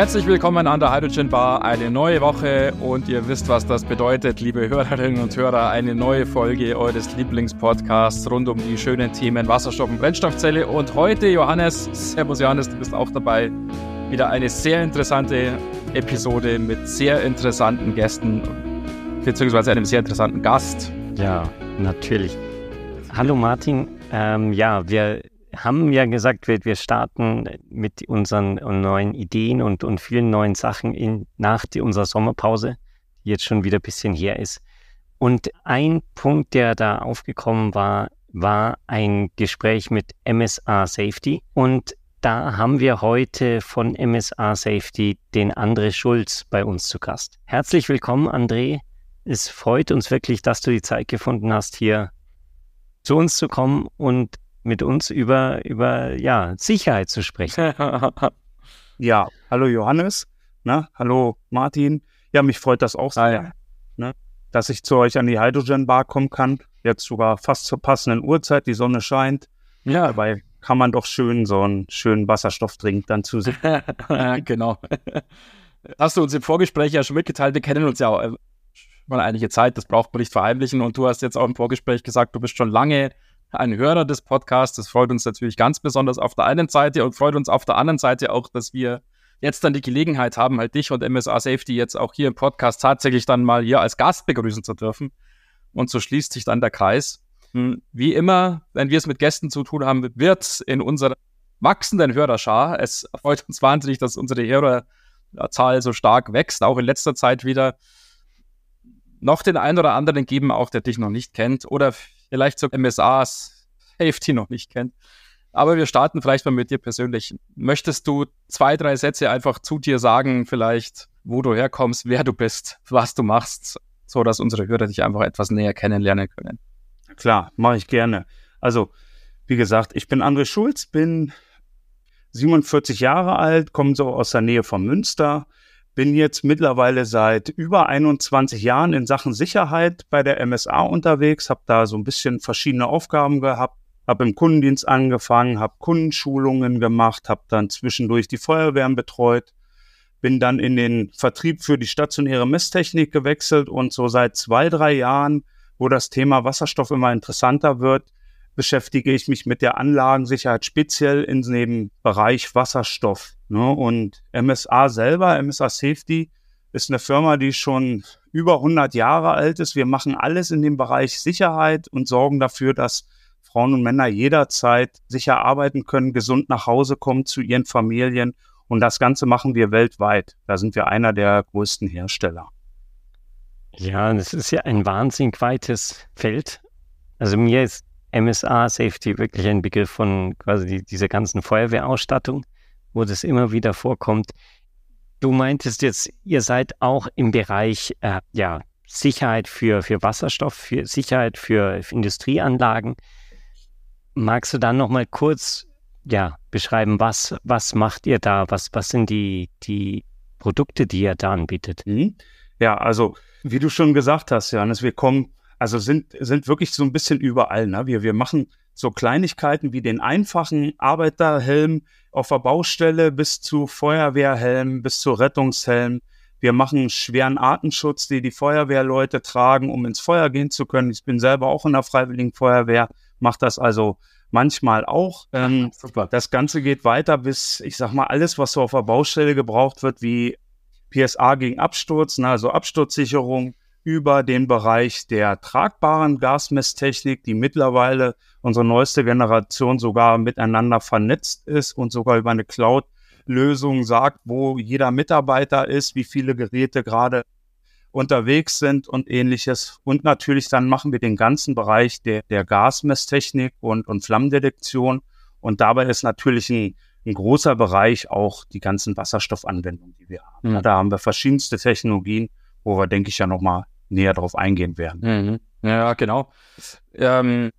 Herzlich willkommen an der Hydrogen Bar. Eine neue Woche und ihr wisst, was das bedeutet, liebe Hörerinnen und Hörer. Eine neue Folge eures Lieblingspodcasts rund um die schönen Themen Wasserstoff und Brennstoffzelle. Und heute, Johannes, Servus Johannes, du bist auch dabei. Wieder eine sehr interessante Episode mit sehr interessanten Gästen, beziehungsweise einem sehr interessanten Gast. Ja, natürlich. Hallo Martin. Ähm, ja, wir haben ja gesagt, wir, wir starten mit unseren neuen Ideen und, und vielen neuen Sachen in, nach die, unserer Sommerpause, die jetzt schon wieder ein bisschen her ist. Und ein Punkt, der da aufgekommen war, war ein Gespräch mit MSA Safety. Und da haben wir heute von MSA Safety den André Schulz bei uns zu Gast. Herzlich willkommen, André. Es freut uns wirklich, dass du die Zeit gefunden hast, hier zu uns zu kommen und mit uns über, über ja, Sicherheit zu sprechen. ja, hallo Johannes, na, hallo Martin. Ja, mich freut das auch sehr, ah, ja. ne, dass ich zu euch an die Hydrogen Bar kommen kann. Jetzt sogar fast zur passenden Uhrzeit, die Sonne scheint. Ja. Dabei kann man doch schön so einen schönen Wasserstoffdrink dann zu sich. genau. Hast du uns im Vorgespräch ja schon mitgeteilt, wir kennen uns ja auch äh, mal einige Zeit, das braucht man nicht verheimlichen. Und du hast jetzt auch im Vorgespräch gesagt, du bist schon lange ein Hörer des Podcasts. Das freut uns natürlich ganz besonders auf der einen Seite und freut uns auf der anderen Seite auch, dass wir jetzt dann die Gelegenheit haben, halt dich und MSA Safety jetzt auch hier im Podcast tatsächlich dann mal hier als Gast begrüßen zu dürfen. Und so schließt sich dann der Kreis. Hm, wie immer, wenn wir es mit Gästen zu tun haben, wird in unserer wachsenden Hörerschar, es freut uns wahnsinnig, dass unsere Hörerzahl so stark wächst, auch in letzter Zeit wieder noch den einen oder anderen geben, auch der dich noch nicht kennt oder vielleicht so MSAs Safety noch nicht kennt. Aber wir starten vielleicht mal mit dir persönlich. Möchtest du zwei, drei Sätze einfach zu dir sagen, vielleicht, wo du herkommst, wer du bist, was du machst, so dass unsere Hörer dich einfach etwas näher kennenlernen können? Klar, mache ich gerne. Also, wie gesagt, ich bin André Schulz, bin 47 Jahre alt, komme so aus der Nähe von Münster, bin jetzt mittlerweile seit über 21 Jahren in Sachen Sicherheit bei der MSA unterwegs, habe da so ein bisschen verschiedene Aufgaben gehabt, habe im Kundendienst angefangen, habe Kundenschulungen gemacht, habe dann zwischendurch die Feuerwehren betreut, bin dann in den Vertrieb für die stationäre Messtechnik gewechselt und so seit zwei, drei Jahren, wo das Thema Wasserstoff immer interessanter wird, beschäftige ich mich mit der Anlagensicherheit speziell in dem Bereich Wasserstoff. Ne? Und MSA selber, MSA Safety, ist eine Firma, die schon über 100 Jahre alt ist. Wir machen alles in dem Bereich Sicherheit und sorgen dafür, dass Frauen und Männer jederzeit sicher arbeiten können, gesund nach Hause kommen zu ihren Familien. Und das Ganze machen wir weltweit. Da sind wir einer der größten Hersteller. Ja, das ist ja ein wahnsinnig weites Feld. Also mir ist MSA Safety wirklich ein Begriff von quasi die, dieser ganzen Feuerwehrausstattung, wo das immer wieder vorkommt. Du meintest jetzt, ihr seid auch im Bereich äh, ja, Sicherheit für, für Wasserstoff, für Sicherheit für, für Industrieanlagen. Magst du dann nochmal kurz ja, beschreiben, was, was macht ihr da? Was, was sind die, die Produkte, die ihr da anbietet? Mhm. Ja, also wie du schon gesagt hast, Johannes, wir kommen also sind, sind wirklich so ein bisschen überall. Ne? Wir, wir machen so Kleinigkeiten wie den einfachen Arbeiterhelm auf der Baustelle bis zu Feuerwehrhelm, bis zu Rettungshelm. Wir machen schweren Artenschutz, die die Feuerwehrleute tragen, um ins Feuer gehen zu können. Ich bin selber auch in der Freiwilligen Feuerwehr, mache das also manchmal auch. Ähm, Super. Das Ganze geht weiter bis, ich sag mal, alles, was so auf der Baustelle gebraucht wird, wie PSA gegen Absturz, ne, also Absturzsicherung, über den Bereich der tragbaren Gasmesstechnik, die mittlerweile unsere neueste Generation sogar miteinander vernetzt ist und sogar über eine Cloud-Lösung sagt, wo jeder Mitarbeiter ist, wie viele Geräte gerade unterwegs sind und ähnliches. Und natürlich dann machen wir den ganzen Bereich der, der Gasmesstechnik und, und Flammendetektion. Und dabei ist natürlich ein, ein großer Bereich auch die ganzen Wasserstoffanwendungen, die wir haben. Mhm. Da haben wir verschiedenste Technologien, wo wir, denke ich, ja nochmal näher darauf eingehen werden. Mhm. Ja, genau. Ähm,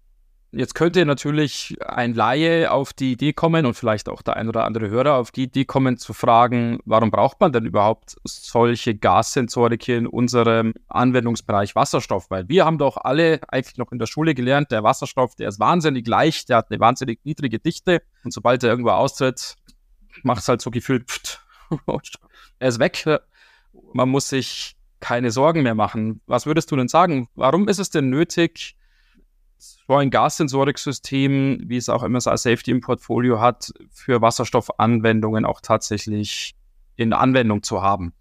jetzt könnte natürlich ein Laie auf die Idee kommen und vielleicht auch der ein oder andere Hörer auf die Idee kommen zu fragen, warum braucht man denn überhaupt solche Gassensorik hier in unserem Anwendungsbereich Wasserstoff? Weil wir haben doch alle eigentlich noch in der Schule gelernt, der Wasserstoff, der ist wahnsinnig leicht, der hat eine wahnsinnig niedrige Dichte und sobald er irgendwo austritt, macht es halt so gefühlt pft, er ist weg. Man muss sich keine Sorgen mehr machen. Was würdest du denn sagen? Warum ist es denn nötig, so ein Gassensorik-System, wie es auch MSA Safety im Portfolio hat, für Wasserstoffanwendungen auch tatsächlich in Anwendung zu haben?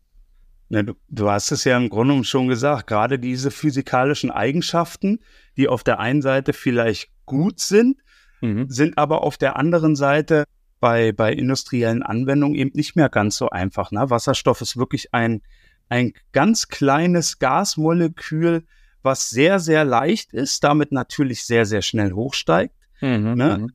Ja, du, du, hast es ja im Grunde schon gesagt, gerade diese physikalischen Eigenschaften, die auf der einen Seite vielleicht gut sind, mhm. sind aber auf der anderen Seite bei, bei industriellen Anwendungen eben nicht mehr ganz so einfach. Ne? Wasserstoff ist wirklich ein, ein ganz kleines Gasmolekül, was sehr, sehr leicht ist, damit natürlich sehr, sehr schnell hochsteigt. Mhm, ne? Mhm.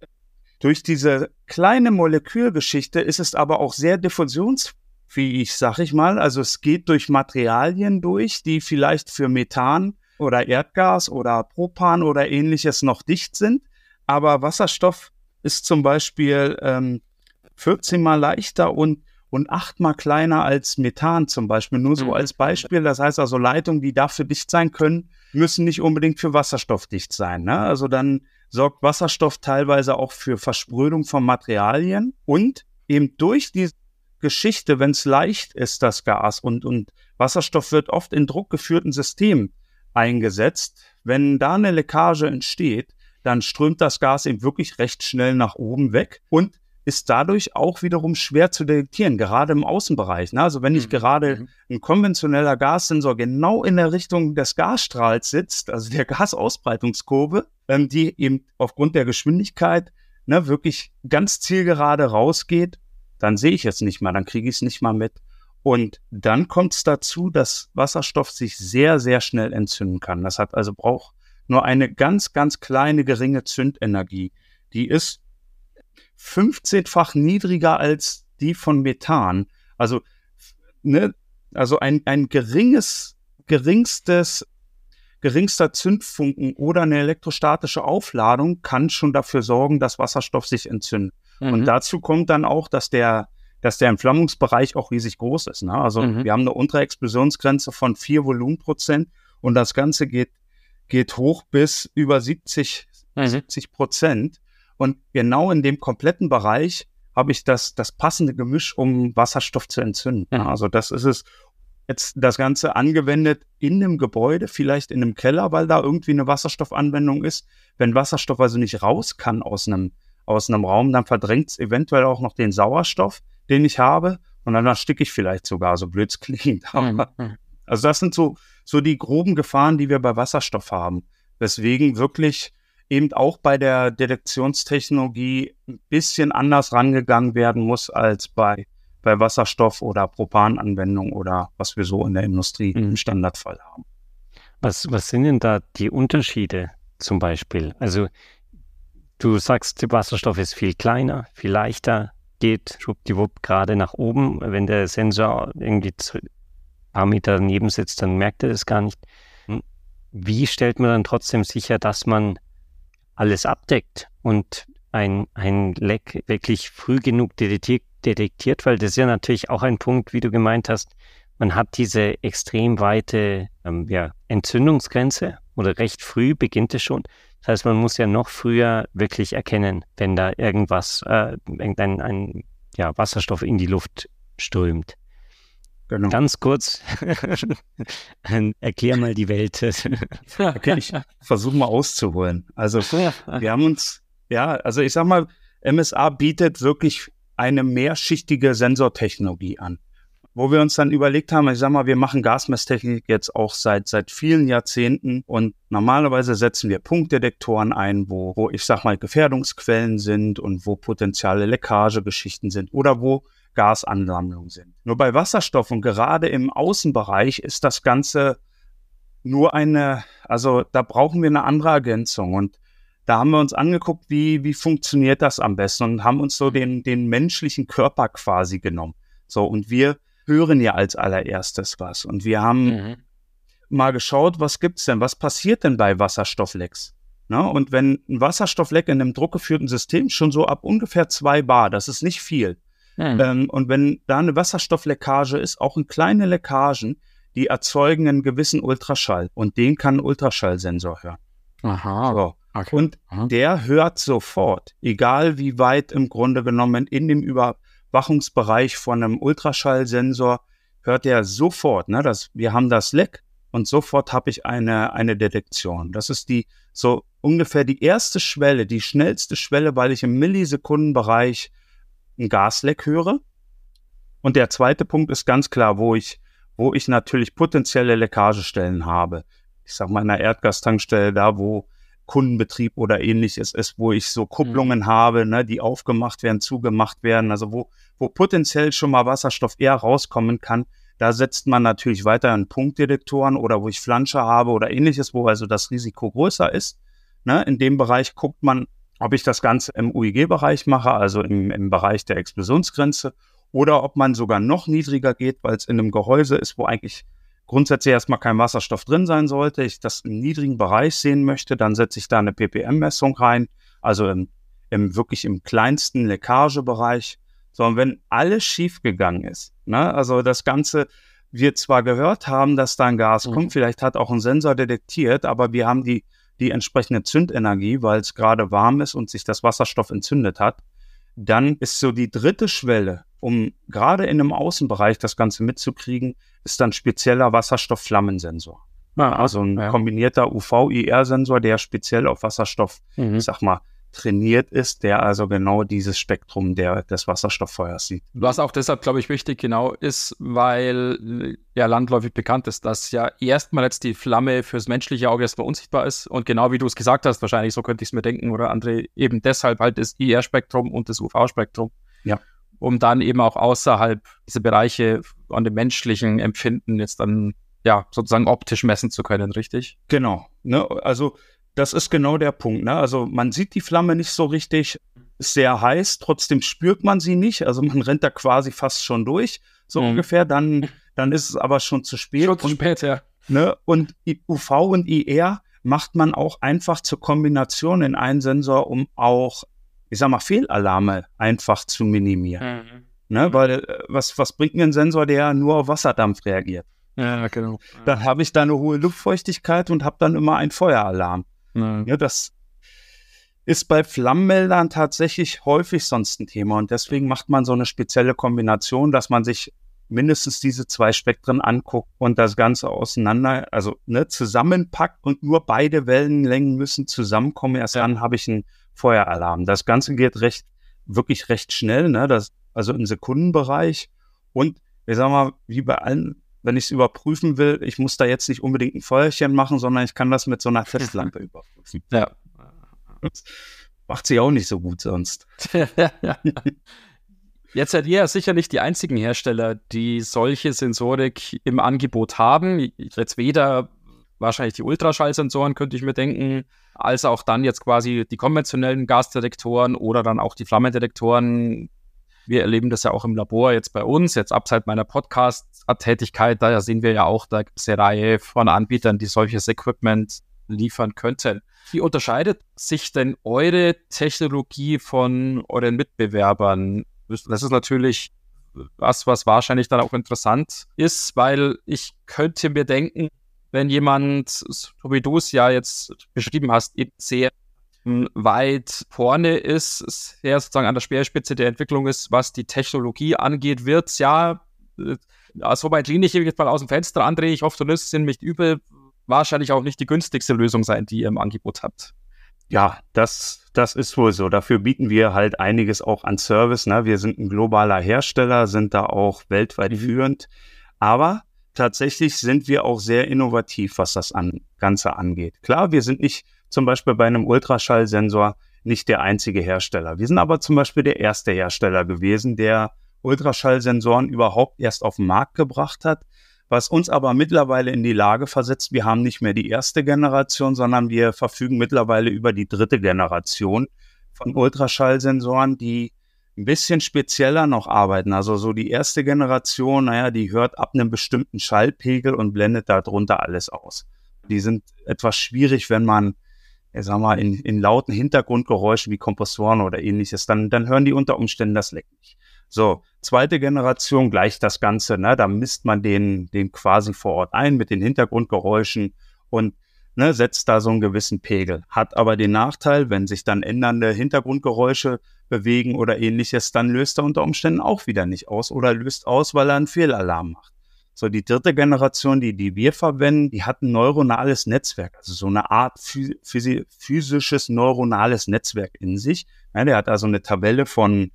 Durch diese kleine Molekülgeschichte ist es aber auch sehr diffusions wie ich sag ich mal. Also es geht durch Materialien durch, die vielleicht für Methan oder Erdgas oder Propan oder ähnliches noch dicht sind. Aber Wasserstoff ist zum Beispiel ähm, 14 mal leichter und, und 8 mal kleiner als Methan zum Beispiel. Nur so mhm. als Beispiel. Das heißt also, Leitungen, die dafür dicht sein können, müssen nicht unbedingt für Wasserstoff dicht sein. Ne? Also dann sorgt Wasserstoff teilweise auch für Versprödung von Materialien und eben durch die Geschichte, wenn es leicht ist, das Gas und, und Wasserstoff wird oft in druckgeführten Systemen eingesetzt. Wenn da eine Leckage entsteht, dann strömt das Gas eben wirklich recht schnell nach oben weg und ist dadurch auch wiederum schwer zu detektieren, gerade im Außenbereich. Ne? Also wenn nicht mhm. gerade mhm. ein konventioneller Gassensor genau in der Richtung des Gasstrahls sitzt, also der Gasausbreitungskurve, ähm, die eben aufgrund der Geschwindigkeit ne, wirklich ganz zielgerade rausgeht, dann sehe ich es nicht mal, dann kriege ich es nicht mal mit. Und dann kommt es dazu, dass Wasserstoff sich sehr, sehr schnell entzünden kann. Das hat also braucht nur eine ganz, ganz kleine, geringe Zündenergie. Die ist 15-fach niedriger als die von Methan. Also, ne, also ein, ein geringes, geringstes, geringster Zündfunken oder eine elektrostatische Aufladung kann schon dafür sorgen, dass Wasserstoff sich entzündet. Mhm. Und dazu kommt dann auch, dass der, dass der Entflammungsbereich auch riesig groß ist. Ne? Also mhm. wir haben eine untere Explosionsgrenze von vier Volumenprozent und das Ganze geht, geht hoch bis über 70, mhm. 70 Prozent. Und genau in dem kompletten Bereich habe ich das, das passende Gemisch, um Wasserstoff zu entzünden. Mhm. Also das ist es. Jetzt das Ganze angewendet in einem Gebäude, vielleicht in einem Keller, weil da irgendwie eine Wasserstoffanwendung ist. Wenn Wasserstoff also nicht raus kann aus einem aus einem Raum, dann verdrängt es eventuell auch noch den Sauerstoff, den ich habe. Und dann ersticke ich vielleicht sogar, so blöd es klingt. Mhm. Also das sind so, so die groben Gefahren, die wir bei Wasserstoff haben. Weswegen wirklich eben auch bei der Detektionstechnologie ein bisschen anders rangegangen werden muss als bei, bei Wasserstoff- oder Propananwendung oder was wir so in der Industrie mhm. im Standardfall haben. Was, was sind denn da die Unterschiede zum Beispiel? Also Du sagst, Wasserstoff ist viel kleiner, viel leichter, geht schwuppdiwupp gerade nach oben. Wenn der Sensor irgendwie ein paar Meter daneben sitzt, dann merkt er das gar nicht. Hm. Wie stellt man dann trotzdem sicher, dass man alles abdeckt und ein, ein Leck wirklich früh genug detektiert? Weil das ist ja natürlich auch ein Punkt, wie du gemeint hast, man hat diese extrem weite ähm, ja, Entzündungsgrenze oder recht früh beginnt es schon. Das heißt, man muss ja noch früher wirklich erkennen, wenn da irgendwas, äh, irgendein ein, ja, Wasserstoff in die Luft strömt. Genau. Ganz kurz, erklär mal die Welt. okay, ich versuche mal auszuholen. Also wir haben uns, ja, also ich sag mal, MSA bietet wirklich eine mehrschichtige Sensortechnologie an wo wir uns dann überlegt haben, ich sag mal, wir machen Gasmesstechnik jetzt auch seit, seit vielen Jahrzehnten und normalerweise setzen wir Punktdetektoren ein, wo, wo ich sag mal Gefährdungsquellen sind und wo potenzielle Leckagegeschichten sind oder wo Gasansammlungen sind. Nur bei Wasserstoff und gerade im Außenbereich ist das Ganze nur eine, also da brauchen wir eine andere Ergänzung und da haben wir uns angeguckt, wie, wie funktioniert das am besten und haben uns so den, den menschlichen Körper quasi genommen. So, und wir hören ja als allererstes was. Und wir haben mhm. mal geschaut, was gibt's denn? Was passiert denn bei Wasserstofflecks? Na, und wenn ein Wasserstoffleck in einem druckgeführten System schon so ab ungefähr zwei Bar, das ist nicht viel. Mhm. Ähm, und wenn da eine Wasserstoffleckage ist, auch in kleine Leckagen, die erzeugen einen gewissen Ultraschall. Und den kann ein Ultraschallsensor hören. Aha. So. Okay. Und Aha. der hört sofort, egal wie weit im Grunde genommen in dem über Überwachungsbereich von einem Ultraschallsensor hört er sofort, ne, dass wir haben das Leck und sofort habe ich eine, eine Detektion. Das ist die so ungefähr die erste Schwelle, die schnellste Schwelle, weil ich im Millisekundenbereich ein Gasleck höre. Und der zweite Punkt ist ganz klar, wo ich, wo ich natürlich potenzielle Leckagestellen habe. Ich sag mal in einer Erdgastankstelle, da wo Kundenbetrieb oder ähnliches ist, wo ich so Kupplungen mhm. habe, ne, die aufgemacht werden, zugemacht werden, also wo, wo potenziell schon mal Wasserstoff eher rauskommen kann, da setzt man natürlich weiter an Punktdetektoren oder wo ich Flansche habe oder ähnliches, wo also das Risiko größer ist. Ne? In dem Bereich guckt man, ob ich das Ganze im UIG-Bereich mache, also im, im Bereich der Explosionsgrenze, oder ob man sogar noch niedriger geht, weil es in einem Gehäuse ist, wo eigentlich grundsätzlich erstmal kein Wasserstoff drin sein sollte, ich das im niedrigen Bereich sehen möchte, dann setze ich da eine ppm-Messung rein, also im, im wirklich im kleinsten Leckagebereich sondern wenn alles schiefgegangen ist, ne, also das Ganze, wir zwar gehört haben, dass da ein Gas mhm. kommt, vielleicht hat auch ein Sensor detektiert, aber wir haben die, die entsprechende Zündenergie, weil es gerade warm ist und sich das Wasserstoff entzündet hat, dann ist so die dritte Schwelle, um gerade in einem Außenbereich das Ganze mitzukriegen, ist dann spezieller Wasserstoffflammensensor. Ah, also ein ja. kombinierter UV-IR-Sensor, der speziell auf Wasserstoff, mhm. ich sag mal, trainiert ist, der also genau dieses Spektrum der, des Wasserstofffeuers sieht. Was auch deshalb, glaube ich, wichtig genau ist, weil ja landläufig bekannt ist, dass ja erstmal jetzt die Flamme fürs menschliche Auge erstmal unsichtbar ist und genau wie du es gesagt hast, wahrscheinlich so könnte ich es mir denken oder André, eben deshalb halt das IR-Spektrum und das UV-Spektrum. Ja. Um dann eben auch außerhalb dieser Bereiche an dem menschlichen Empfinden jetzt dann ja sozusagen optisch messen zu können, richtig? Genau. Ne? Also das ist genau der Punkt. Ne? Also man sieht die Flamme nicht so richtig, ist sehr heiß, trotzdem spürt man sie nicht. Also man rennt da quasi fast schon durch, so mhm. ungefähr. Dann, dann ist es aber schon zu spät. Schon zu spät, ja. Ne? Und UV und IR macht man auch einfach zur Kombination in einen Sensor, um auch, ich sag mal, Fehlalarme einfach zu minimieren. Mhm. Ne? Weil äh, was, was bringt mir ein Sensor, der nur auf Wasserdampf reagiert? Ja, genau. Dann habe ich da eine hohe Luftfeuchtigkeit und habe dann immer einen Feueralarm. Ja, das ist bei Flammenmeldern tatsächlich häufig sonst ein Thema und deswegen macht man so eine spezielle Kombination, dass man sich mindestens diese zwei Spektren anguckt und das Ganze auseinander, also ne, zusammenpackt und nur beide Wellenlängen müssen zusammenkommen. Erst dann habe ich einen Feueralarm. Das Ganze geht recht, wirklich recht schnell, ne, das, also im Sekundenbereich. Und wir sagen mal, wie bei allen wenn ich es überprüfen will, ich muss da jetzt nicht unbedingt ein Feuerchen machen, sondern ich kann das mit so einer Testlampe überprüfen. Ja. Das macht sie auch nicht so gut sonst. Jetzt seid ihr ja sicher nicht die einzigen Hersteller, die solche Sensorik im Angebot haben. Jetzt weder wahrscheinlich die Ultraschallsensoren, könnte ich mir denken, als auch dann jetzt quasi die konventionellen Gasdetektoren oder dann auch die Flammendetektoren wir erleben das ja auch im Labor jetzt bei uns, jetzt abseits meiner Podcast-Tätigkeit, da sehen wir ja auch, da gibt eine Reihe von Anbietern, die solches Equipment liefern könnten. Wie unterscheidet sich denn eure Technologie von euren Mitbewerbern? Das ist natürlich was, was wahrscheinlich dann auch interessant ist, weil ich könnte mir denken, wenn jemand, so wie du es ja jetzt beschrieben hast, eben sehr weit vorne ist, sehr sozusagen an der Speerspitze der Entwicklung ist, was die Technologie angeht, wird es ja, äh, so weit lehne ich jetzt mal aus dem Fenster, André, ich hoffe, du nimmst es nicht übel, wahrscheinlich auch nicht die günstigste Lösung sein, die ihr im Angebot habt. Ja, das, das ist wohl so. Dafür bieten wir halt einiges auch an Service. Ne? Wir sind ein globaler Hersteller, sind da auch weltweit mhm. führend. Aber tatsächlich sind wir auch sehr innovativ, was das an, Ganze angeht. Klar, wir sind nicht zum Beispiel bei einem Ultraschallsensor nicht der einzige Hersteller. Wir sind aber zum Beispiel der erste Hersteller gewesen, der Ultraschallsensoren überhaupt erst auf den Markt gebracht hat, was uns aber mittlerweile in die Lage versetzt, wir haben nicht mehr die erste Generation, sondern wir verfügen mittlerweile über die dritte Generation von Ultraschallsensoren, die ein bisschen spezieller noch arbeiten. Also so die erste Generation, naja, die hört ab einem bestimmten Schallpegel und blendet darunter alles aus. Die sind etwas schwierig, wenn man ich sag mal, in, in lauten Hintergrundgeräuschen wie Kompressoren oder ähnliches, dann, dann hören die unter Umständen das Leck nicht. So, zweite Generation gleicht das Ganze, ne, da misst man den, den quasi vor Ort ein mit den Hintergrundgeräuschen und ne, setzt da so einen gewissen Pegel. Hat aber den Nachteil, wenn sich dann ändernde Hintergrundgeräusche bewegen oder ähnliches, dann löst er unter Umständen auch wieder nicht aus oder löst aus, weil er einen Fehlalarm macht. So, die dritte Generation, die, die wir verwenden, die hat ein neuronales Netzwerk, also so eine Art physisches neuronales Netzwerk in sich. Ja, der hat also eine Tabelle von,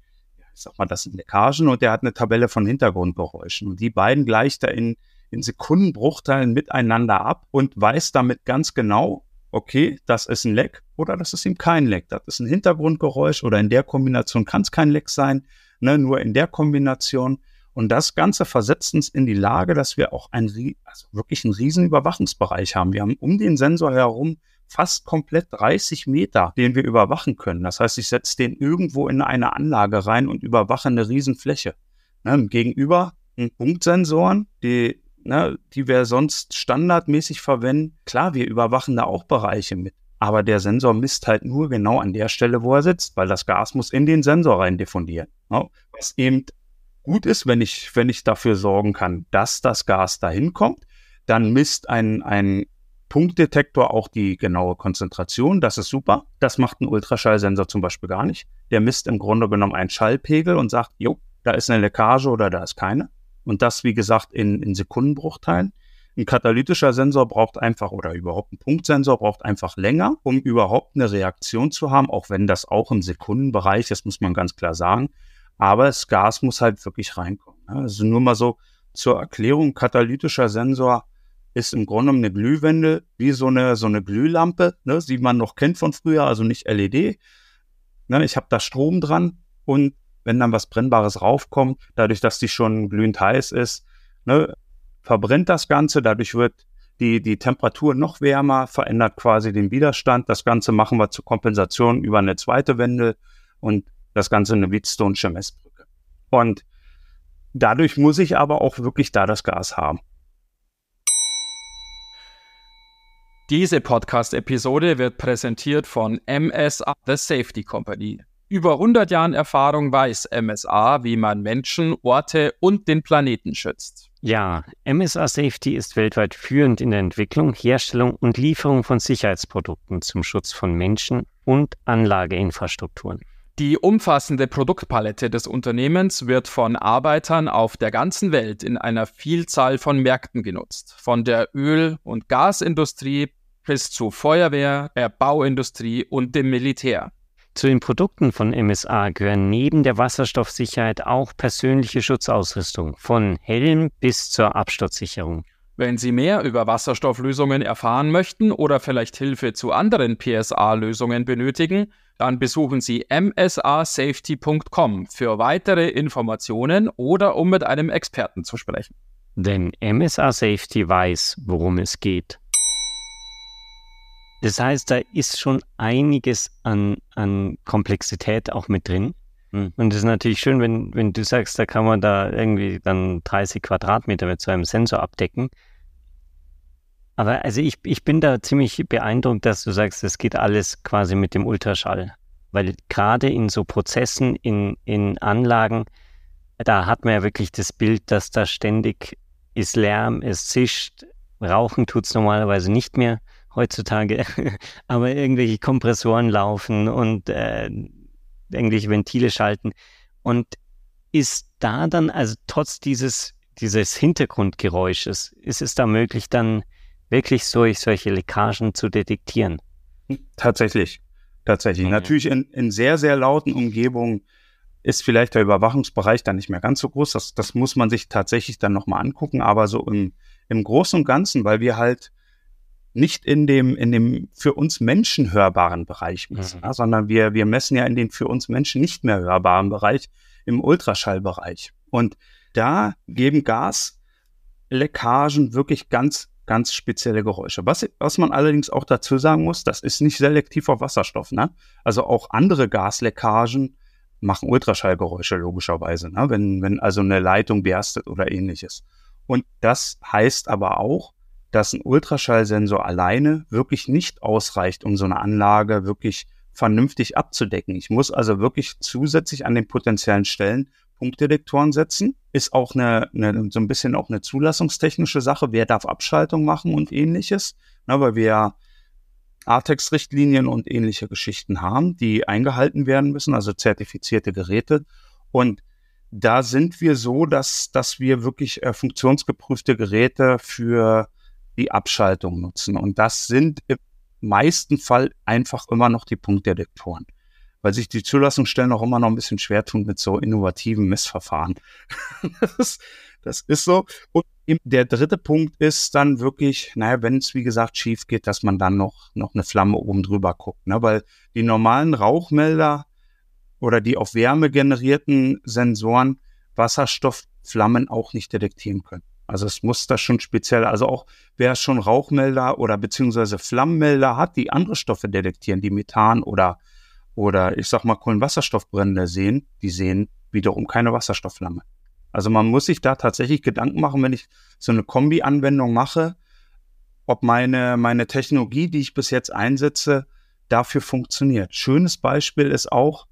ich sag mal, das sind Leckagen und der hat eine Tabelle von Hintergrundgeräuschen. Und die beiden gleicht er in, in Sekundenbruchteilen miteinander ab und weiß damit ganz genau, okay, das ist ein Leck oder das ist ihm kein Leck. Das ist ein Hintergrundgeräusch oder in der Kombination kann es kein Leck sein, ne, nur in der Kombination. Und das Ganze versetzt uns in die Lage, dass wir auch ein, also wirklich einen riesen Überwachungsbereich haben. Wir haben um den Sensor herum fast komplett 30 Meter, den wir überwachen können. Das heißt, ich setze den irgendwo in eine Anlage rein und überwache eine Riesenfläche. Ne, gegenüber Punktsensoren, die, ne, die wir sonst standardmäßig verwenden, klar, wir überwachen da auch Bereiche mit. Aber der Sensor misst halt nur genau an der Stelle, wo er sitzt, weil das Gas muss in den Sensor rein diffundieren. Ne? Was eben gut ist, wenn ich, wenn ich dafür sorgen kann, dass das Gas dahin kommt. Dann misst ein, ein Punktdetektor auch die genaue Konzentration. Das ist super. Das macht ein Ultraschallsensor zum Beispiel gar nicht. Der misst im Grunde genommen einen Schallpegel und sagt, jo, da ist eine Leckage oder da ist keine. Und das, wie gesagt, in, in Sekundenbruchteilen. Ein katalytischer Sensor braucht einfach oder überhaupt ein Punktsensor braucht einfach länger, um überhaupt eine Reaktion zu haben, auch wenn das auch im Sekundenbereich ist, muss man ganz klar sagen. Aber das Gas muss halt wirklich reinkommen. Ne? Also nur mal so zur Erklärung, katalytischer Sensor ist im Grunde eine Glühwende wie so eine, so eine Glühlampe, ne, die man noch kennt von früher, also nicht LED. Ne, ich habe da Strom dran und wenn dann was Brennbares raufkommt, dadurch, dass die schon glühend heiß ist, ne, verbrennt das Ganze, dadurch wird die, die Temperatur noch wärmer, verändert quasi den Widerstand. Das Ganze machen wir zur Kompensation über eine zweite Wende und das Ganze eine Wheatstone'sche Messbrücke. Und dadurch muss ich aber auch wirklich da das Gas haben. Diese Podcast-Episode wird präsentiert von MSA, The Safety Company. Über 100 Jahren Erfahrung weiß MSA, wie man Menschen, Orte und den Planeten schützt. Ja, MSA Safety ist weltweit führend in der Entwicklung, Herstellung und Lieferung von Sicherheitsprodukten zum Schutz von Menschen und Anlageinfrastrukturen. Die umfassende Produktpalette des Unternehmens wird von Arbeitern auf der ganzen Welt in einer Vielzahl von Märkten genutzt, von der Öl- und Gasindustrie bis zu Feuerwehr, der Bauindustrie und dem Militär. Zu den Produkten von MSA gehören neben der Wasserstoffsicherheit auch persönliche Schutzausrüstung, von Helm bis zur Absturzsicherung. Wenn Sie mehr über Wasserstofflösungen erfahren möchten oder vielleicht Hilfe zu anderen PSA-Lösungen benötigen, dann besuchen Sie msasafety.com für weitere Informationen oder um mit einem Experten zu sprechen. Denn MSA Safety weiß, worum es geht. Das heißt, da ist schon einiges an, an Komplexität auch mit drin. Hm. Und es ist natürlich schön, wenn, wenn du sagst, da kann man da irgendwie dann 30 Quadratmeter mit so einem Sensor abdecken. Aber also ich, ich bin da ziemlich beeindruckt, dass du sagst, es geht alles quasi mit dem Ultraschall. Weil gerade in so Prozessen, in, in Anlagen, da hat man ja wirklich das Bild, dass da ständig ist Lärm, es zischt, rauchen tut es normalerweise nicht mehr heutzutage, aber irgendwelche Kompressoren laufen und äh, irgendwelche Ventile schalten. Und ist da dann, also trotz dieses, dieses Hintergrundgeräusches, ist es da möglich, dann wirklich solch, solche Leckagen zu detektieren. Tatsächlich, tatsächlich. Mhm. Natürlich in, in sehr, sehr lauten Umgebungen ist vielleicht der Überwachungsbereich dann nicht mehr ganz so groß. Das, das muss man sich tatsächlich dann nochmal angucken. Aber so im, im Großen und Ganzen, weil wir halt nicht in dem, in dem für uns Menschen hörbaren Bereich messen, mhm. sondern wir, wir messen ja in den für uns Menschen nicht mehr hörbaren Bereich, im Ultraschallbereich. Und da geben Gasleckagen wirklich ganz ganz spezielle Geräusche. Was, was man allerdings auch dazu sagen muss, das ist nicht selektiv auf Wasserstoff. Ne? Also auch andere Gasleckagen machen Ultraschallgeräusche logischerweise, ne? wenn, wenn also eine Leitung berstet oder ähnliches. Und das heißt aber auch, dass ein Ultraschallsensor alleine wirklich nicht ausreicht, um so eine Anlage wirklich vernünftig abzudecken. Ich muss also wirklich zusätzlich an den potenziellen Stellen Punktdetektoren setzen. Ist auch eine, eine, so ein bisschen auch eine zulassungstechnische Sache. Wer darf Abschaltung machen und ähnliches? Na, weil wir Artex-Richtlinien und ähnliche Geschichten haben, die eingehalten werden müssen, also zertifizierte Geräte. Und da sind wir so, dass, dass wir wirklich äh, funktionsgeprüfte Geräte für die Abschaltung nutzen. Und das sind im meisten Fall einfach immer noch die Punktdetektoren, weil sich die Zulassungsstellen auch immer noch ein bisschen schwer tun mit so innovativen Messverfahren. das, das ist so. Und der dritte Punkt ist dann wirklich, naja, wenn es wie gesagt schief geht, dass man dann noch, noch eine Flamme oben drüber guckt. Ne? Weil die normalen Rauchmelder oder die auf Wärme generierten Sensoren Wasserstoffflammen auch nicht detektieren können. Also es muss das schon speziell, also auch wer schon Rauchmelder oder beziehungsweise Flammenmelder hat, die andere Stoffe detektieren, die Methan oder, oder ich sag mal Kohlenwasserstoffbrände sehen, die sehen wiederum keine Wasserstoffflamme. Also man muss sich da tatsächlich Gedanken machen, wenn ich so eine Kombi-Anwendung mache, ob meine, meine Technologie, die ich bis jetzt einsetze, dafür funktioniert. Schönes Beispiel ist auch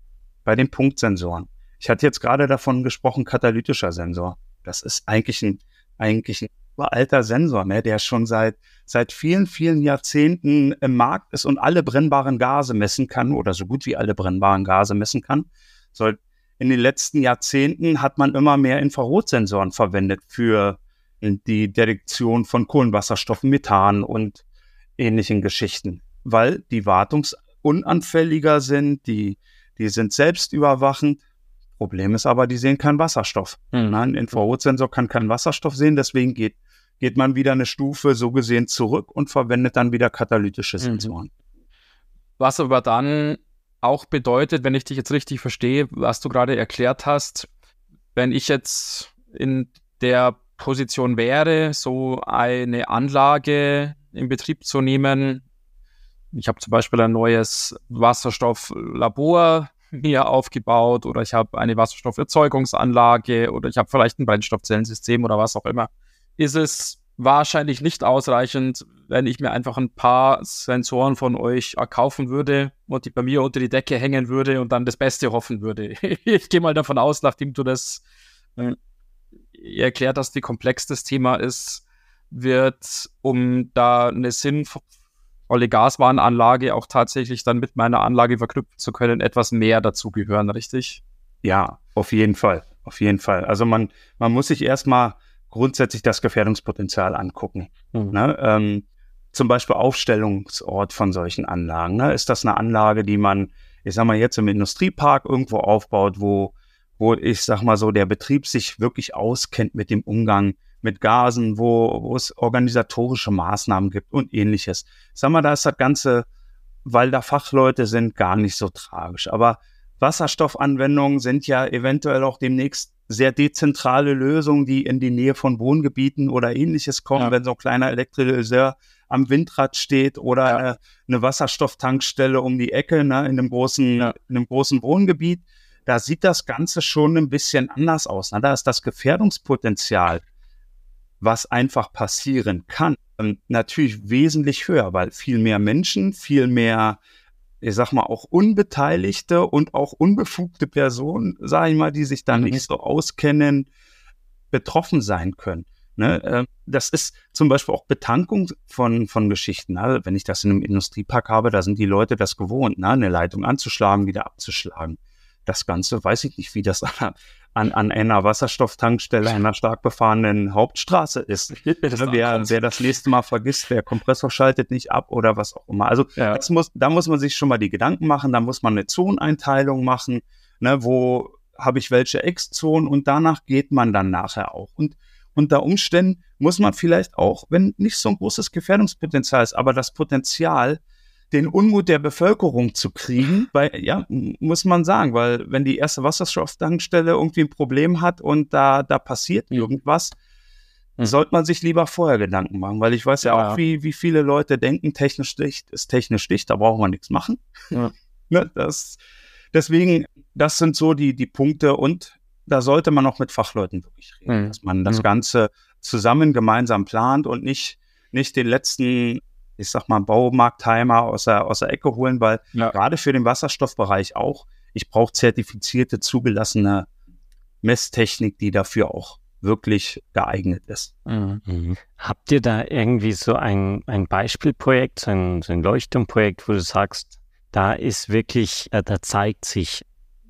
bei den Punktsensoren. Ich hatte jetzt gerade davon gesprochen, katalytischer Sensor. Das ist eigentlich ein, eigentlich ein alter Sensor, ne, der schon seit, seit vielen, vielen Jahrzehnten im Markt ist und alle brennbaren Gase messen kann oder so gut wie alle brennbaren Gase messen kann. Soll, in den letzten Jahrzehnten hat man immer mehr Infrarotsensoren verwendet für die Detektion von Kohlenwasserstoffen, Methan und ähnlichen Geschichten, weil die wartungsunanfälliger sind, die, die sind selbstüberwachend. Problem ist aber, die sehen keinen Wasserstoff. Mhm. Ein Infrarotsensor kann keinen Wasserstoff sehen, deswegen geht, geht man wieder eine Stufe so gesehen zurück und verwendet dann wieder katalytische mhm. Sensoren. Was aber dann auch bedeutet, wenn ich dich jetzt richtig verstehe, was du gerade erklärt hast, wenn ich jetzt in der Position wäre, so eine Anlage in Betrieb zu nehmen. Ich habe zum Beispiel ein neues Wasserstofflabor mir aufgebaut oder ich habe eine Wasserstofferzeugungsanlage oder ich habe vielleicht ein Brennstoffzellensystem oder was auch immer. Ist es wahrscheinlich nicht ausreichend, wenn ich mir einfach ein paar Sensoren von euch kaufen würde und die bei mir unter die Decke hängen würde und dann das Beste hoffen würde. ich gehe mal davon aus, nachdem du das äh, erklärt hast, wie komplex das Thema ist, wird, um da eine sinnvolle Gaswarnanlage auch tatsächlich dann mit meiner Anlage verknüpfen zu können, etwas mehr dazugehören, richtig? Ja, auf jeden Fall. Auf jeden Fall. Also man, man muss sich erstmal grundsätzlich das Gefährdungspotenzial angucken. Mhm. Ne? Ähm, zum Beispiel Aufstellungsort von solchen Anlagen. Ne? Ist das eine Anlage, die man, ich sag mal, jetzt im Industriepark irgendwo aufbaut, wo, wo ich sag mal so, der Betrieb sich wirklich auskennt mit dem Umgang mit Gasen, wo, wo es organisatorische Maßnahmen gibt und ähnliches. sag mal, da ist das Ganze, weil da Fachleute sind, gar nicht so tragisch. Aber Wasserstoffanwendungen sind ja eventuell auch demnächst sehr dezentrale Lösungen, die in die Nähe von Wohngebieten oder ähnliches kommen, ja. wenn so ein kleiner Elektrolyseur am Windrad steht oder ja. eine, eine, Wasserstofftankstelle um die Ecke ne, in, einem großen, ja. in einem großen Wohngebiet. Da sieht das Ganze schon ein bisschen anders aus. Ne? Da ist das Gefährdungspotenzial, was einfach passieren kann, ähm, natürlich wesentlich höher, weil viel mehr Menschen, viel mehr ich sag mal, auch unbeteiligte und auch unbefugte Personen, sage ich mal, die sich da mhm. nicht so auskennen, betroffen sein können. Ne? Ähm, das ist zum Beispiel auch Betankung von, von Geschichten. Ne? Wenn ich das in einem Industriepark habe, da sind die Leute das gewohnt, ne? eine Leitung anzuschlagen, wieder abzuschlagen. Das Ganze weiß ich nicht, wie das an, an einer Wasserstofftankstelle einer stark befahrenen Hauptstraße ist. wer, wer das nächste Mal vergisst, der Kompressor schaltet nicht ab oder was auch immer. Also ja. muss, da muss man sich schon mal die Gedanken machen, da muss man eine Zoneneinteilung machen, ne, wo habe ich welche Ex-Zonen und danach geht man dann nachher auch. Und unter Umständen muss man vielleicht auch, wenn nicht so ein großes Gefährdungspotenzial ist, aber das Potenzial, den Unmut der Bevölkerung zu kriegen, weil, ja, muss man sagen, weil wenn die erste Wasserstofftankstelle irgendwie ein Problem hat und da, da passiert irgendwas, mhm. sollte man sich lieber vorher Gedanken machen, weil ich weiß ja, ja auch, wie, wie viele Leute denken, technisch dicht ist technisch dicht, da braucht man nichts machen. Ja. ne, das, deswegen, das sind so die, die Punkte und da sollte man auch mit Fachleuten wirklich reden, mhm. dass man das mhm. Ganze zusammen gemeinsam plant und nicht, nicht den letzten ich sag mal, Baumarktheimer aus der, aus der Ecke holen, weil ja. gerade für den Wasserstoffbereich auch, ich brauche zertifizierte, zugelassene Messtechnik, die dafür auch wirklich geeignet ist. Mhm. mhm. Habt ihr da irgendwie so ein, ein Beispielprojekt, so ein, so ein Leuchtturmprojekt, wo du sagst, da ist wirklich, äh, da zeigt sich,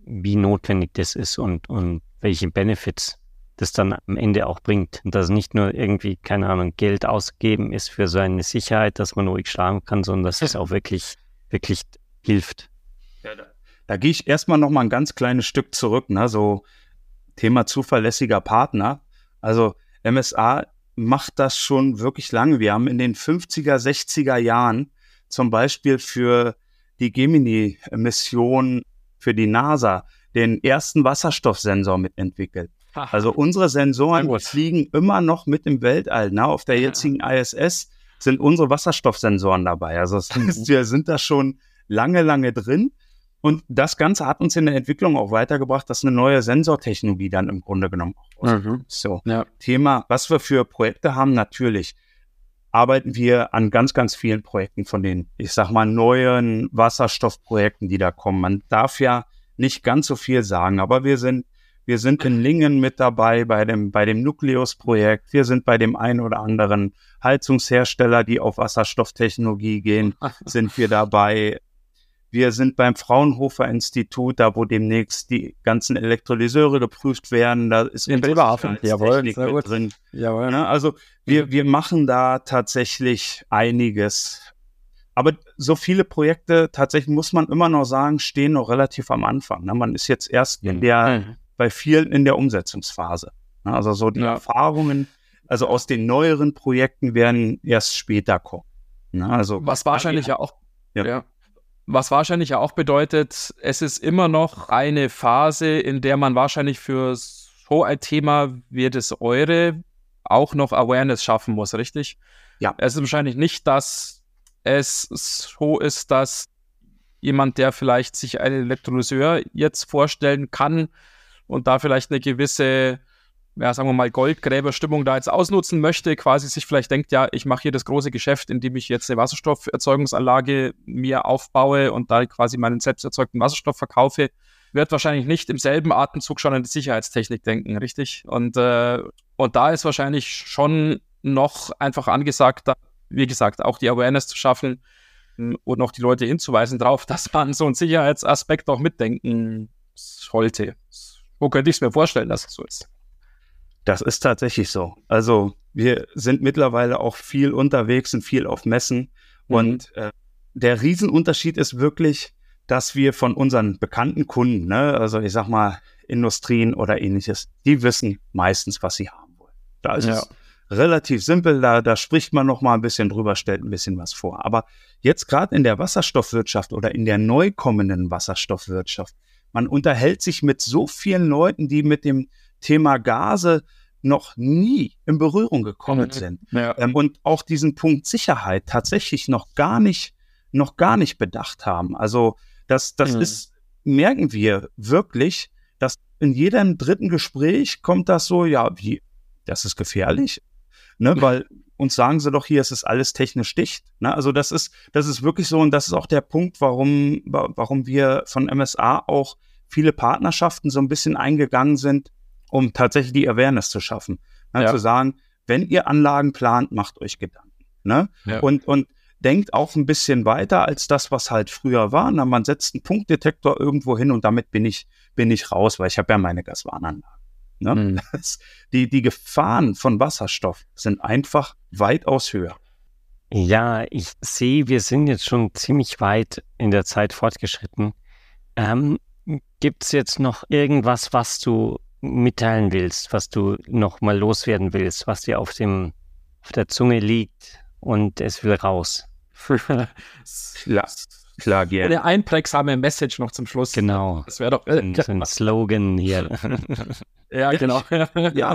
wie notwendig das ist und, und welche Benefits das dann am Ende auch bringt. Und dass nicht nur irgendwie, keine Ahnung, Geld ausgeben ist für so eine Sicherheit, dass man ruhig schlafen kann, sondern dass es auch wirklich, wirklich hilft. Ja, da, da gehe ich erstmal noch mal ein ganz kleines Stück zurück, ne? so Thema zuverlässiger Partner. Also MSA macht das schon wirklich lange. Wir haben in den 50er, 60er Jahren zum Beispiel für die Gemini-Mission für die NASA den ersten Wasserstoffsensor mitentwickelt. Also unsere Sensoren fliegen immer noch mit im Weltall. Na, auf der jetzigen ISS sind unsere Wasserstoffsensoren dabei. Also das heißt, wir sind da schon lange, lange drin. Und das Ganze hat uns in der Entwicklung auch weitergebracht, dass eine neue Sensortechnologie dann im Grunde genommen auch mhm. So, ja. Thema, was wir für Projekte haben, natürlich arbeiten wir an ganz, ganz vielen Projekten von den, ich sag mal, neuen Wasserstoffprojekten, die da kommen. Man darf ja nicht ganz so viel sagen, aber wir sind, wir sind in Lingen mit dabei bei dem, bei dem Nucleus-Projekt. Wir sind bei dem einen oder anderen Heizungshersteller, die auf Wasserstofftechnologie gehen, sind wir dabei. Wir sind beim Fraunhofer Institut, da wo demnächst die ganzen Elektrolyseure geprüft werden. Da ist in Bremerhaven, jawohl, mit drin. Jawohl. Ne? Also wir, wir machen da tatsächlich einiges. Aber so viele Projekte, tatsächlich muss man immer noch sagen, stehen noch relativ am Anfang. Ne? Man ist jetzt erst in der, mhm. Bei vielen in der Umsetzungsphase. Ne? Also so die ja. Erfahrungen, also aus den neueren Projekten werden erst später kommen. Ne? Also was wahrscheinlich ja auch ja. ja. Was wahrscheinlich ja auch bedeutet, es ist immer noch eine Phase, in der man wahrscheinlich für so ein Thema wie das eure auch noch Awareness schaffen muss, richtig? Ja. Es ist wahrscheinlich nicht, dass es so ist, dass jemand, der vielleicht sich einen Elektrolyseur jetzt vorstellen kann und da vielleicht eine gewisse ja, sagen wir mal, Goldgräberstimmung da jetzt ausnutzen möchte, quasi sich vielleicht denkt, ja, ich mache hier das große Geschäft, indem ich jetzt eine Wasserstofferzeugungsanlage mir aufbaue und da quasi meinen selbst erzeugten Wasserstoff verkaufe, wird wahrscheinlich nicht im selben Atemzug schon an die Sicherheitstechnik denken, richtig? Und, äh, und da ist wahrscheinlich schon noch einfach angesagt, da, wie gesagt, auch die Awareness zu schaffen hm, und noch die Leute hinzuweisen darauf, dass man so einen Sicherheitsaspekt auch mitdenken sollte. Wo könnte ich es mir vorstellen, dass es so ist? Das ist tatsächlich so. Also wir sind mittlerweile auch viel unterwegs und viel auf Messen. Mhm. Und äh, der Riesenunterschied ist wirklich, dass wir von unseren bekannten Kunden, ne, also ich sag mal Industrien oder ähnliches, die wissen meistens, was sie haben wollen. Da ist ja. es relativ simpel, da, da spricht man noch mal ein bisschen drüber, stellt ein bisschen was vor. Aber jetzt gerade in der Wasserstoffwirtschaft oder in der neu kommenden Wasserstoffwirtschaft, man unterhält sich mit so vielen Leuten, die mit dem Thema Gase noch nie in Berührung gekommen mhm. sind ja. ähm, und auch diesen Punkt Sicherheit tatsächlich noch gar nicht, noch gar nicht bedacht haben. Also das, das mhm. ist, merken wir wirklich, dass in jedem dritten Gespräch kommt das so, ja, wie, das ist gefährlich, ne, weil uns sagen sie doch hier, es ist alles technisch dicht. Ne? Also das ist, das ist wirklich so und das ist auch der Punkt, warum, warum wir von MSA auch viele Partnerschaften so ein bisschen eingegangen sind, um tatsächlich die Awareness zu schaffen. Ne? Ja. Zu sagen, wenn ihr Anlagen plant, macht euch Gedanken. Ne? Ja. Und, und denkt auch ein bisschen weiter als das, was halt früher war. Na, man setzt einen Punktdetektor irgendwo hin und damit bin ich, bin ich raus, weil ich habe ja meine Gaswarnanlage. Ne? Mhm. Das, die, die Gefahren von Wasserstoff sind einfach weitaus höher. Ja, ich sehe, wir sind jetzt schon ziemlich weit in der Zeit fortgeschritten. Ähm, Gibt es jetzt noch irgendwas, was du mitteilen willst, was du noch mal loswerden willst, was dir auf dem auf der Zunge liegt und es will raus. klar, klar, gerne. Eine einprägsame Message noch zum Schluss. Genau. Das wäre doch äh, ein, ein Slogan hier. ja, genau. ja,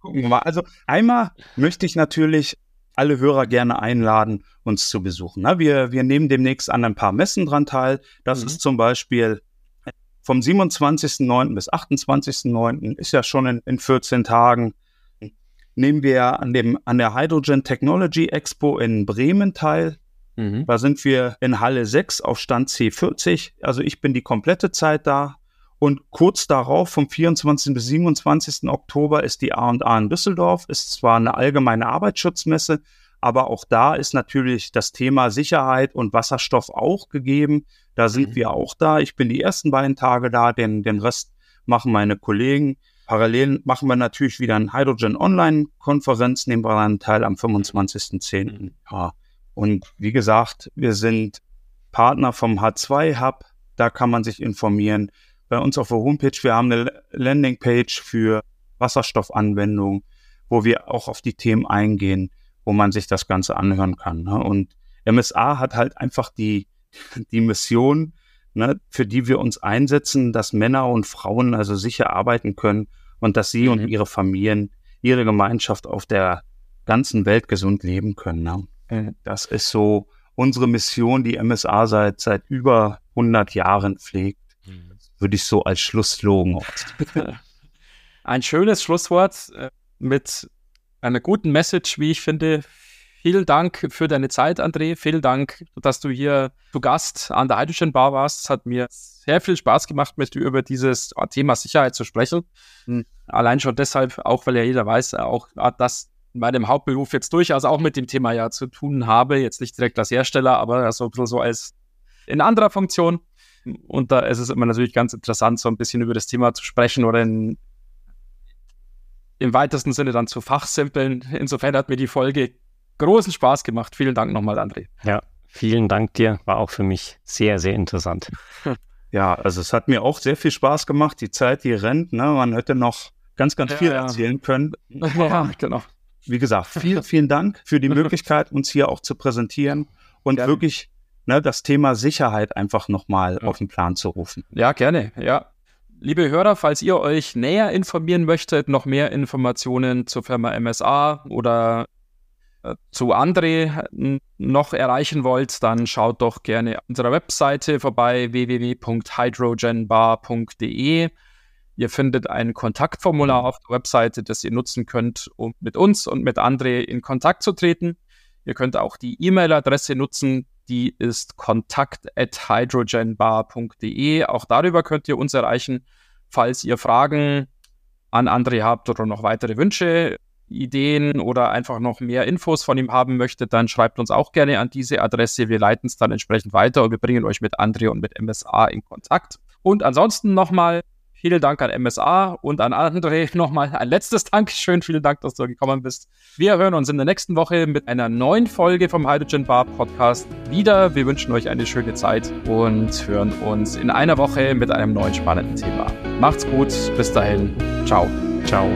gucken wir mal. Also einmal möchte ich natürlich alle Hörer gerne einladen, uns zu besuchen. Wir, wir nehmen demnächst an ein paar Messen dran teil. Das mhm. ist zum Beispiel vom 27.09. bis 28.09. ist ja schon in, in 14 Tagen. Nehmen wir an, dem, an der Hydrogen Technology Expo in Bremen teil. Mhm. Da sind wir in Halle 6 auf Stand C40. Also ich bin die komplette Zeit da. Und kurz darauf, vom 24. bis 27. Oktober, ist die A&A in Düsseldorf. Ist zwar eine allgemeine Arbeitsschutzmesse, aber auch da ist natürlich das Thema Sicherheit und Wasserstoff auch gegeben. Da sind mhm. wir auch da. Ich bin die ersten beiden Tage da, den, den Rest machen meine Kollegen. Parallel machen wir natürlich wieder eine Hydrogen Online-Konferenz, nehmen wir dann teil am 25.10. Mhm. Ja. Und wie gesagt, wir sind Partner vom H2 Hub. Da kann man sich informieren. Bei uns auf der Homepage, wir haben eine Landingpage für Wasserstoffanwendung, wo wir auch auf die Themen eingehen wo man sich das Ganze anhören kann. Ne? Und MSA hat halt einfach die, die Mission, ne, für die wir uns einsetzen, dass Männer und Frauen also sicher arbeiten können und dass sie mhm. und ihre Familien, ihre Gemeinschaft auf der ganzen Welt gesund leben können. Ne? Das ist so unsere Mission, die MSA seit, seit über 100 Jahren pflegt. Mhm. Würde ich so als Schlusslogen. Ein schönes Schlusswort äh, mit einer guten Message, wie ich finde. Vielen Dank für deine Zeit, André. Vielen Dank, dass du hier zu Gast an der Hydrogen Bar warst. Es hat mir sehr viel Spaß gemacht, mit dir über dieses Thema Sicherheit zu sprechen. Mhm. Allein schon deshalb, auch weil ja jeder weiß, auch dass in meinem Hauptberuf jetzt durchaus auch mit dem Thema ja zu tun habe. Jetzt nicht direkt als Hersteller, aber so ein bisschen so als in anderer Funktion. Und da ist es immer natürlich ganz interessant, so ein bisschen über das Thema zu sprechen oder in im weitesten Sinne dann zu fachsimpeln. Insofern hat mir die Folge großen Spaß gemacht. Vielen Dank nochmal, André. Ja, vielen Dank dir. War auch für mich sehr, sehr interessant. Ja, also es hat mir auch sehr viel Spaß gemacht. Die Zeit, die rennt, ne? Man hätte noch ganz, ganz viel ja, erzählen können. Ja, genau. Wie gesagt, vielen, vielen Dank für die Möglichkeit, uns hier auch zu präsentieren und gerne. wirklich ne, das Thema Sicherheit einfach nochmal ja. auf den Plan zu rufen. Ja, gerne. Ja, Liebe Hörer, falls ihr euch näher informieren möchtet, noch mehr Informationen zur Firma MSA oder äh, zu André noch erreichen wollt, dann schaut doch gerne unserer Webseite vorbei www.hydrogenbar.de. Ihr findet ein Kontaktformular auf der Webseite, das ihr nutzen könnt, um mit uns und mit André in Kontakt zu treten. Ihr könnt auch die E-Mail-Adresse nutzen, die ist kontakt.hydrogenbar.de. Auch darüber könnt ihr uns erreichen, falls ihr Fragen an André habt oder noch weitere Wünsche, Ideen oder einfach noch mehr Infos von ihm haben möchtet, dann schreibt uns auch gerne an diese Adresse. Wir leiten es dann entsprechend weiter und wir bringen euch mit André und mit MSA in Kontakt. Und ansonsten nochmal Vielen Dank an MSA und an André nochmal ein letztes Dankeschön. Vielen Dank, dass du gekommen bist. Wir hören uns in der nächsten Woche mit einer neuen Folge vom Hydrogen Bar Podcast wieder. Wir wünschen euch eine schöne Zeit und hören uns in einer Woche mit einem neuen spannenden Thema. Macht's gut. Bis dahin. Ciao. Ciao.